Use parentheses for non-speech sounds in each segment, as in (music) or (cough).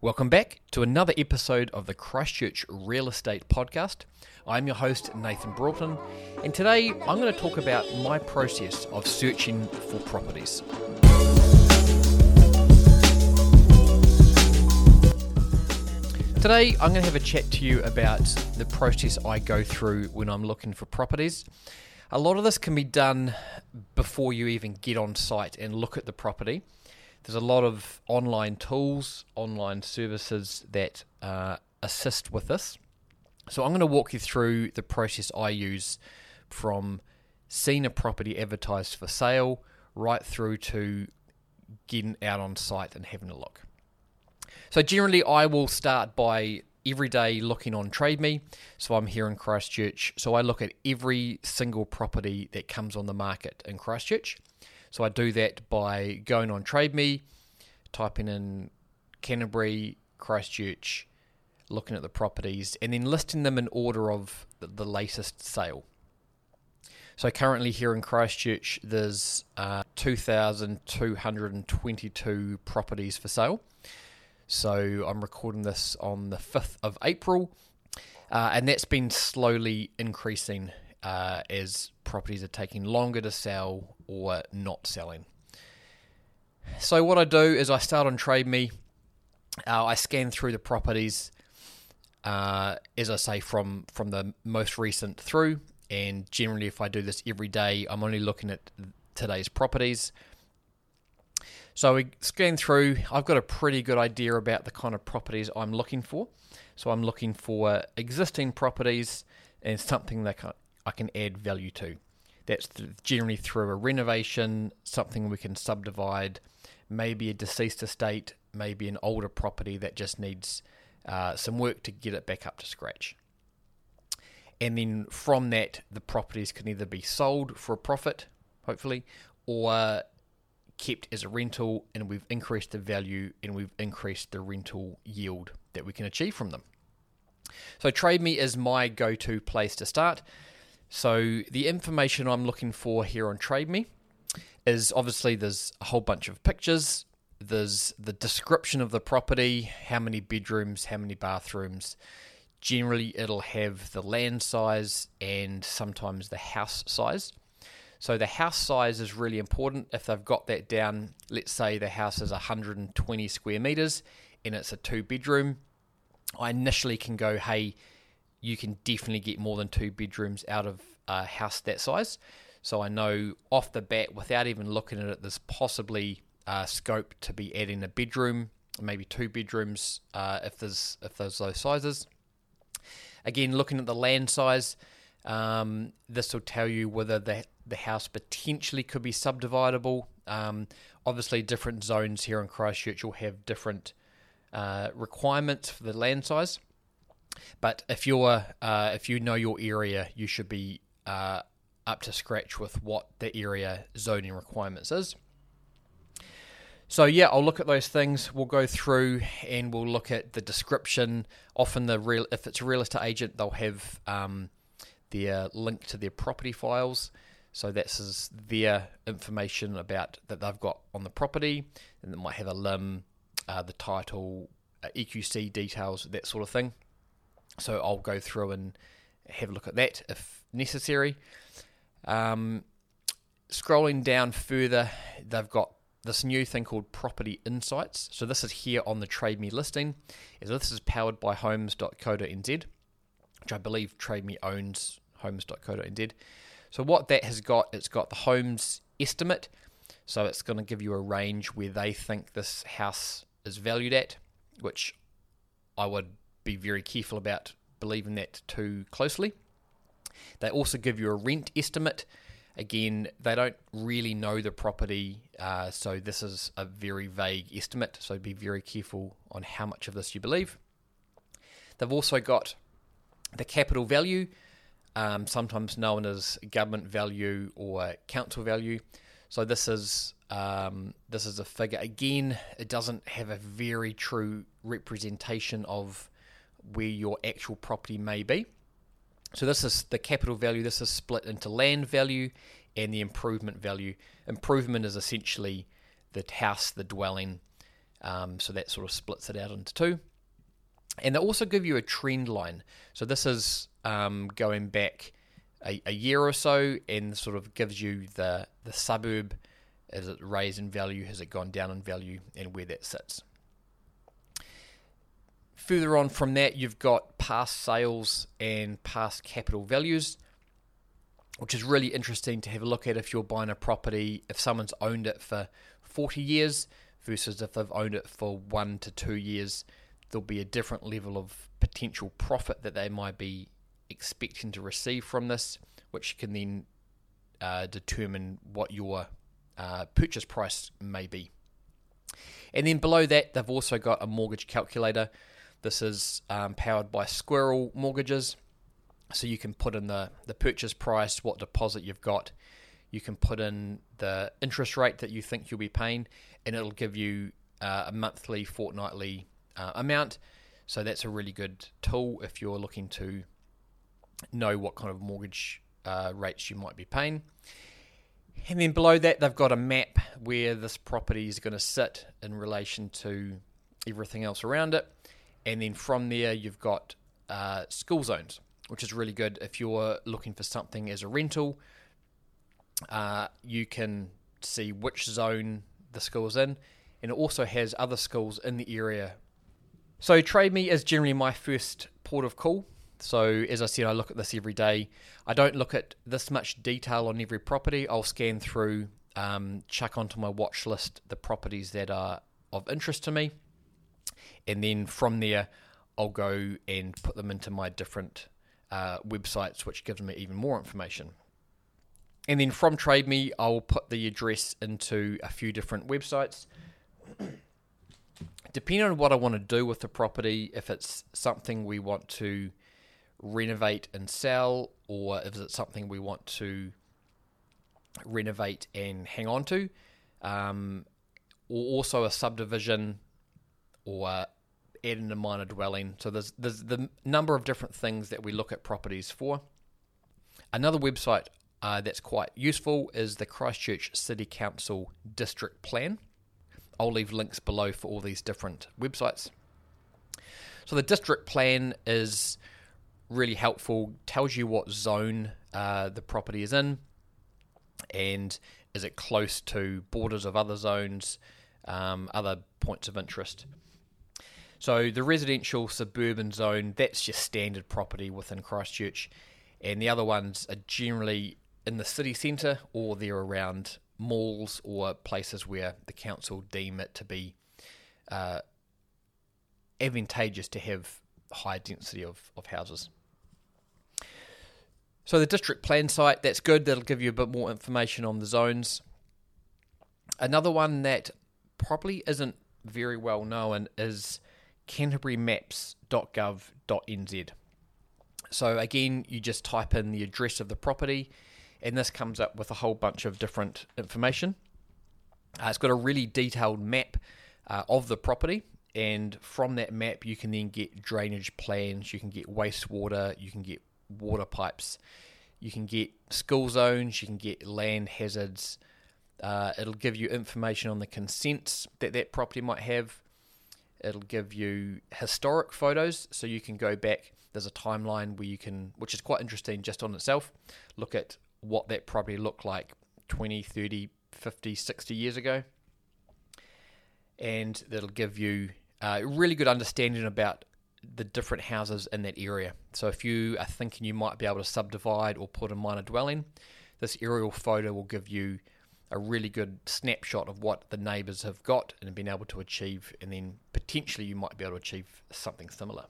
Welcome back to another episode of the Christchurch Real Estate Podcast. I'm your host, Nathan Broughton, and today I'm going to talk about my process of searching for properties. Today, I'm going to have a chat to you about the process I go through when I'm looking for properties. A lot of this can be done before you even get on site and look at the property. There's a lot of online tools, online services that uh, assist with this. So I'm going to walk you through the process I use from seeing a property advertised for sale right through to getting out on site and having a look. So generally, I will start by every day looking on TradeMe. So I'm here in Christchurch. So I look at every single property that comes on the market in Christchurch. So I do that by going on TradeMe, typing in Canterbury, Christchurch, looking at the properties, and then listing them in order of the latest sale. So currently here in Christchurch, there's uh, 2,222 properties for sale. So I'm recording this on the 5th of April, uh, and that's been slowly increasing uh, as properties are taking longer to sell or not selling. So what I do is I start on TradeMe. Uh, I scan through the properties, uh, as I say, from from the most recent through. And generally, if I do this every day, I'm only looking at today's properties. So we scan through. I've got a pretty good idea about the kind of properties I'm looking for. So I'm looking for existing properties and something that I can add value to. That's generally through a renovation, something we can subdivide, maybe a deceased estate, maybe an older property that just needs uh, some work to get it back up to scratch. And then from that, the properties can either be sold for a profit, hopefully, or kept as a rental and we've increased the value and we've increased the rental yield that we can achieve from them. So TradeMe is my go-to place to start. So the information I'm looking for here on TradeMe is obviously there's a whole bunch of pictures. There's the description of the property, how many bedrooms, how many bathrooms. Generally, it'll have the land size and sometimes the house size. So the house size is really important. If they've got that down, let's say the house is 120 square meters and it's a two bedroom, I initially can go, hey, you can definitely get more than two bedrooms out of a house that size. So I know off the bat, without even looking at it, there's possibly uh, scope to be adding a bedroom, maybe two bedrooms, uh, if there's if there's those sizes. Again, looking at the land size, um, this will tell you whether the the house potentially could be subdividable. Um, obviously, different zones here in Christchurch will have different uh, requirements for the land size. But if you're uh, if you know your area, you should be uh, up to scratch with what the area zoning requirements is. So yeah, I'll look at those things. We'll go through and we'll look at the description. Often the real, if it's a real estate agent, they'll have um, their link to their property files. So that's their information about that they've got on the property, and they might have a lim, uh, the title, uh, EQC details, that sort of thing. So I'll go through and have a look at that if necessary. Um, scrolling down further, they've got this new thing called Property Insights. So this is here on the TradeMe listing. So this is powered by Homes.co.nz, which I believe TradeMe owns Homes.co.nz. So what that has got, it's got the homes estimate. So it's going to give you a range where they think this house is valued at, which I would be very careful about believing that too closely. They also give you a rent estimate. Again, they don't really know the property, uh, so this is a very vague estimate, so be very careful on how much of this you believe. They've also got the capital value, um, sometimes known as government value or council value. So this is um, this is a figure. Again, it doesn't have a very true representation of where your actual property may be. So this is the capital value. This is split into land value and the improvement value. Improvement is essentially the house, the dwelling, Um, so that sort of splits it out into two. And they also give you a trend line. So this is um, going back a, a, year or so and sort of gives you the, the suburb. Has it raised in value? Has it gone down in value? And where that sits. Further on from that, you've got past sales and past capital values, which is really interesting to have a look at if you're buying a property. If someone's owned it for 40 years versus if they've owned it for one to two years, there'll be a different level of potential profit that they might be expecting to receive from this, which can then uh, determine what your uh, purchase price may be. And then below that, they've also got a mortgage calculator. This is um, powered by Squirrel Mortgages. So you can put in the, the purchase price, what deposit you've got. You can put in the interest rate that you think you'll be paying, and it'll give you uh, a monthly, fortnightly uh, amount. So that's a really good tool if you're looking to know what kind of mortgage uh, rates you might be paying. And then below that, they've got a map where this property is going to sit in relation to everything else around it. And then from there, you've got uh, school zones, which is really good if you're looking for something as a rental. Uh, you can see which zone the school's in, and it also has other schools in the area so Trade Me is generally my first port of call. So as I said, I look at this every day. I don't look at this much detail on every property. I'll scan through, um, chuck onto my watch list the properties that are of interest to me, and then from there, I'll go and put them into my different uh, websites, which gives me even more information. And then from TradeMe, I'll put the address into a few different websites (clears throat) depending on what I want to do with the property, if it's something we want to renovate and sell, or if it's something we want to renovate and hang on to, um, or also a subdivision, or add in a minor dwelling. So there's there's the number of different things that we look at properties for. Another website uh, that's quite useful is the Christchurch City Council District Plan. I'll leave links below for all these different websites. So the district plan is really helpful, tells you what zone uh, the property is in, and is it close to borders of other zones, um, other points of interest. So the residential suburban zone, that's just standard property within Christchurch, and the other ones are generally in the city centre or they're around malls or places where the council deem it to be uh, advantageous to have high density of, of houses. So the district plan site, that's good. That'll give you a bit more information on the zones. Another one that probably isn't very well known is canterburymaps.gov.nz. So again, you just type in the address of the property and this comes up with a whole bunch of different information. Uh, it's got a really detailed map uh, of the property, and from that map, you can then get drainage plans, you can get wastewater, you can get water pipes, you can get school zones, you can get land hazards. Uh, it'll give you information on the consents that that property might have. It'll give you historic photos, so you can go back. There's a timeline where you can, which is quite interesting just on itself, look at what that property looked like 20, 30, 50, 60 years ago. And that'll give you a really good understanding about the different houses in that area. So if you are thinking you might be able to subdivide or put a minor dwelling, this aerial photo will give you a really good snapshot of what the neighbours have got and been able to achieve, and then potentially you might be able to achieve something similar.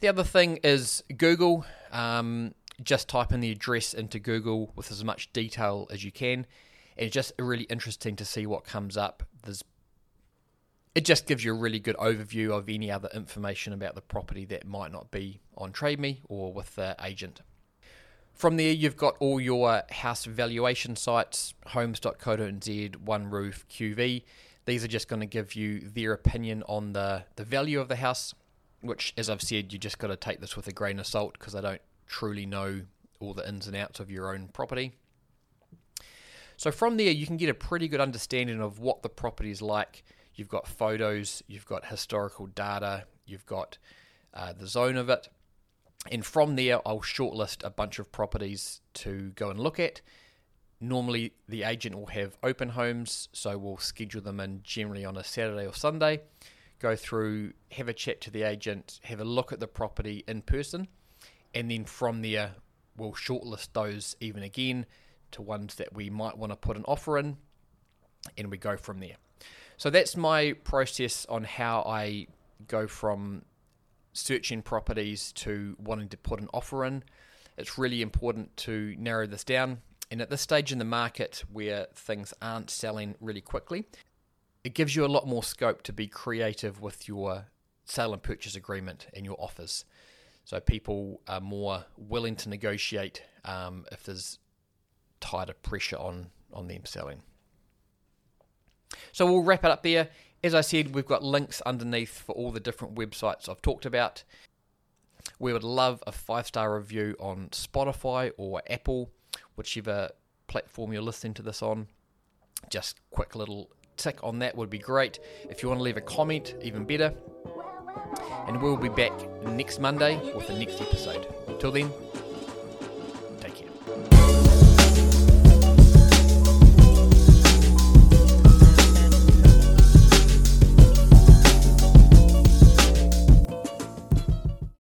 The other thing is Google. Um, just type in the address into Google with as much detail as you can. And it's just really interesting to see what comes up. There's it just gives you a really good overview of any other information about the property that might not be on TradeMe or with the agent. From there, you've got all your house valuation sites, homes.co.nz, One Roof, QV. These are just going to give you their opinion on the, the value of the house, which, as I've said, you just got to take this with a grain of salt because I don't truly know all the ins and outs of your own property. So from there, you can get a pretty good understanding of what the property is like. you've got photos, you've got historical data, you've got uh, the zone of it. And from there, I'll shortlist a bunch of properties to go and look at. Normally, the agent will have open homes, so we'll schedule them in generally on a Saturday or Sunday. Go through, have a chat to the agent, have a look at the property in person, and then from there, we'll shortlist those even again to ones that we might want to put an offer in, and we go from there. So that's my process on how I go from searching properties to wanting to put an offer in. It's really important to narrow this down. And at this stage in the market where things aren't selling really quickly, it gives you a lot more scope to be creative with your sale and purchase agreement and your offers. So people are more willing to negotiate um, if there's tighter pressure on, on them selling. So we'll wrap it up there. As I said, we've got links underneath for all the different websites I've talked about. We would love a five star review on Spotify or Apple, whichever platform you're listening to this on. Just quick little tick on that would be great. If you want to leave a comment, even better. And we'll be back next Monday with the next episode. Till then,